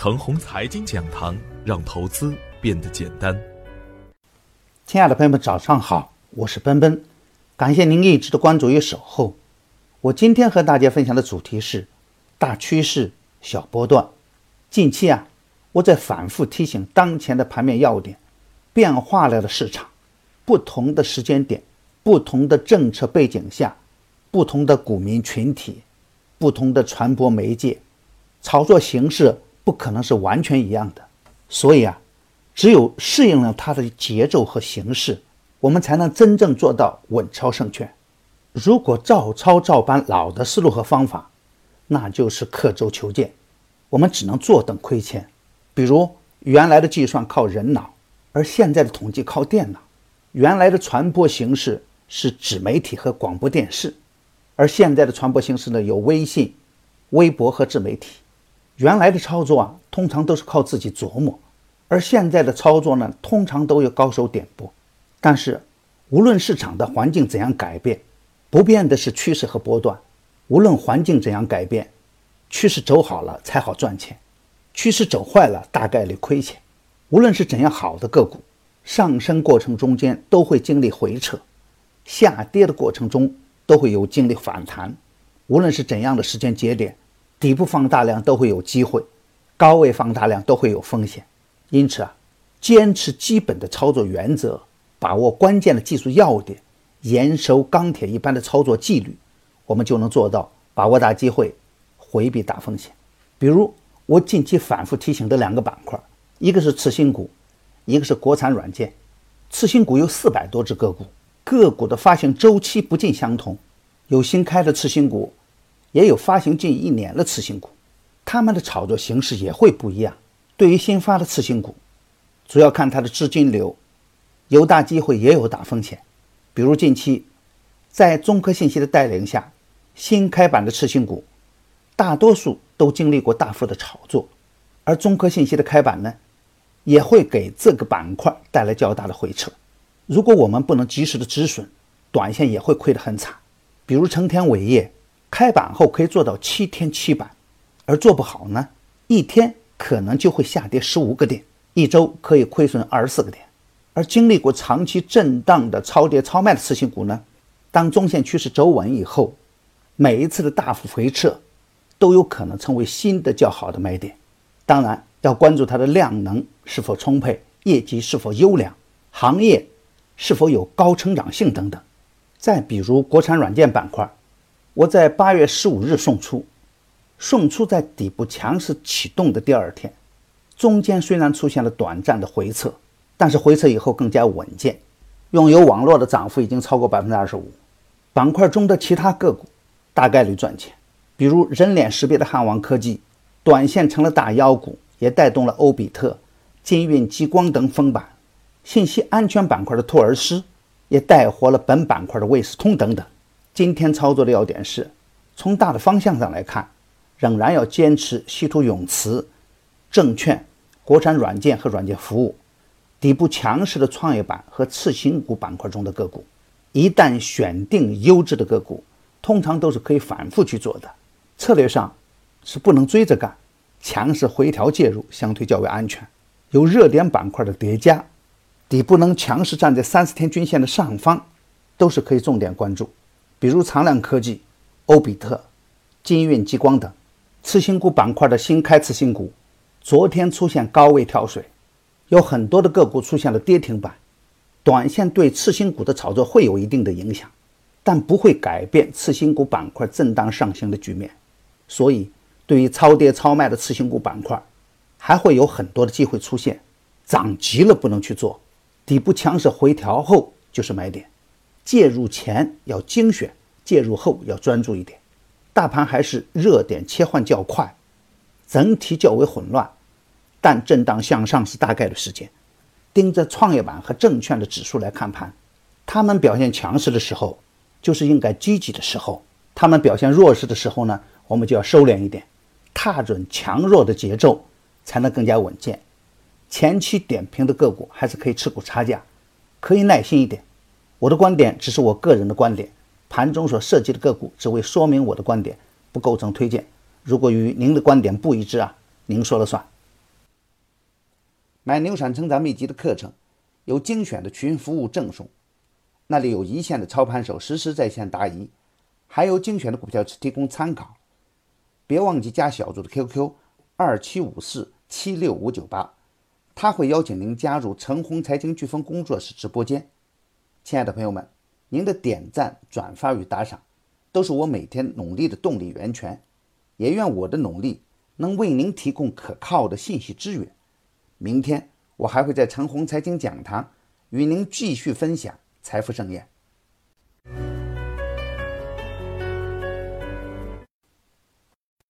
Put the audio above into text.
程红财经讲堂，让投资变得简单。亲爱的朋友们，早上好，我是奔奔，感谢您一直的关注与守候。我今天和大家分享的主题是大趋势小波段。近期啊，我在反复提醒当前的盘面要点，变化了的市场，不同的时间点，不同的政策背景下，不同的股民群体，不同的传播媒介，炒作形式。不可能是完全一样的，所以啊，只有适应了它的节奏和形式，我们才能真正做到稳操胜券。如果照抄照搬老的思路和方法，那就是刻舟求剑，我们只能坐等亏钱。比如原来的计算靠人脑，而现在的统计靠电脑；原来的传播形式是纸媒体和广播电视，而现在的传播形式呢有微信、微博和自媒体。原来的操作啊，通常都是靠自己琢磨，而现在的操作呢，通常都有高手点拨。但是，无论市场的环境怎样改变，不变的是趋势和波段。无论环境怎样改变，趋势走好了才好赚钱，趋势走坏了大概率亏钱。无论是怎样好的个股，上升过程中间都会经历回撤，下跌的过程中都会有经历反弹。无论是怎样的时间节点。底部放大量都会有机会，高位放大量都会有风险，因此啊，坚持基本的操作原则，把握关键的技术要点，严守钢铁一般的操作纪律，我们就能做到把握大机会，回避大风险。比如我近期反复提醒的两个板块，一个是次新股，一个是国产软件。次新股有四百多只个股，个股的发行周期不尽相同，有新开的次新股。也有发行近一年的次新股，他们的炒作形式也会不一样。对于新发的次新股，主要看它的资金流，有大机会也有大风险。比如近期，在中科信息的带领下，新开板的次新股，大多数都经历过大幅的炒作，而中科信息的开板呢，也会给这个板块带来较大的回撤。如果我们不能及时的止损，短线也会亏得很惨。比如成天伟业。开板后可以做到七天七板，而做不好呢，一天可能就会下跌十五个点，一周可以亏损二十四个点。而经历过长期震荡的超跌超卖的次新股呢，当中线趋势走稳以后，每一次的大幅回撤都有可能成为新的较好的买点。当然要关注它的量能是否充沛，业绩是否优良，行业是否有高成长性等等。再比如国产软件板块。我在八月十五日送出，送出在底部强势启动的第二天，中间虽然出现了短暂的回撤，但是回撤以后更加稳健。拥有网络的涨幅已经超过百分之二十五，板块中的其他个股大概率赚钱，比如人脸识别的汉王科技，短线成了大妖股，也带动了欧比特、金运激光等封板。信息安全板块的托尔斯，也带活了本板块的卫士通等等。今天操作的要点是，从大的方向上来看，仍然要坚持稀土永磁、证券、国产软件和软件服务底部强势的创业板和次新股板块中的个股。一旦选定优质的个股，通常都是可以反复去做的。策略上是不能追着干，强势回调介入相对较为安全。有热点板块的叠加，底部能强势站在三十天均线的上方，都是可以重点关注。比如长亮科技、欧比特、金运激光等次新股板块的新开次新股，昨天出现高位跳水，有很多的个股出现了跌停板。短线对次新股的炒作会有一定的影响，但不会改变次新股板块震荡上行的局面。所以，对于超跌超卖的次新股板块，还会有很多的机会出现。涨急了不能去做，底部强势回调后就是买点。介入前要精选，介入后要专注一点。大盘还是热点切换较快，整体较为混乱，但震荡向上是大概率事件。盯着创业板和证券的指数来看盘，他们表现强势的时候，就是应该积极的时候；他们表现弱势的时候呢，我们就要收敛一点，踏准强弱的节奏，才能更加稳健。前期点评的个股还是可以持股差价，可以耐心一点。我的观点只是我个人的观点，盘中所涉及的个股只为说明我的观点，不构成推荐。如果与您的观点不一致啊，您说了算。买牛产成长秘籍的课程，有精选的群服务赠送，那里有一线的操盘手实时在线答疑，还有精选的股票提供参考。别忘记加小组的 QQ 二七五四七六五九八，他会邀请您加入陈红财经飓风工作室直播间。亲爱的朋友们，您的点赞、转发与打赏，都是我每天努力的动力源泉。也愿我的努力能为您提供可靠的信息资源。明天我还会在陈红财经讲堂与您继续分享财富盛宴。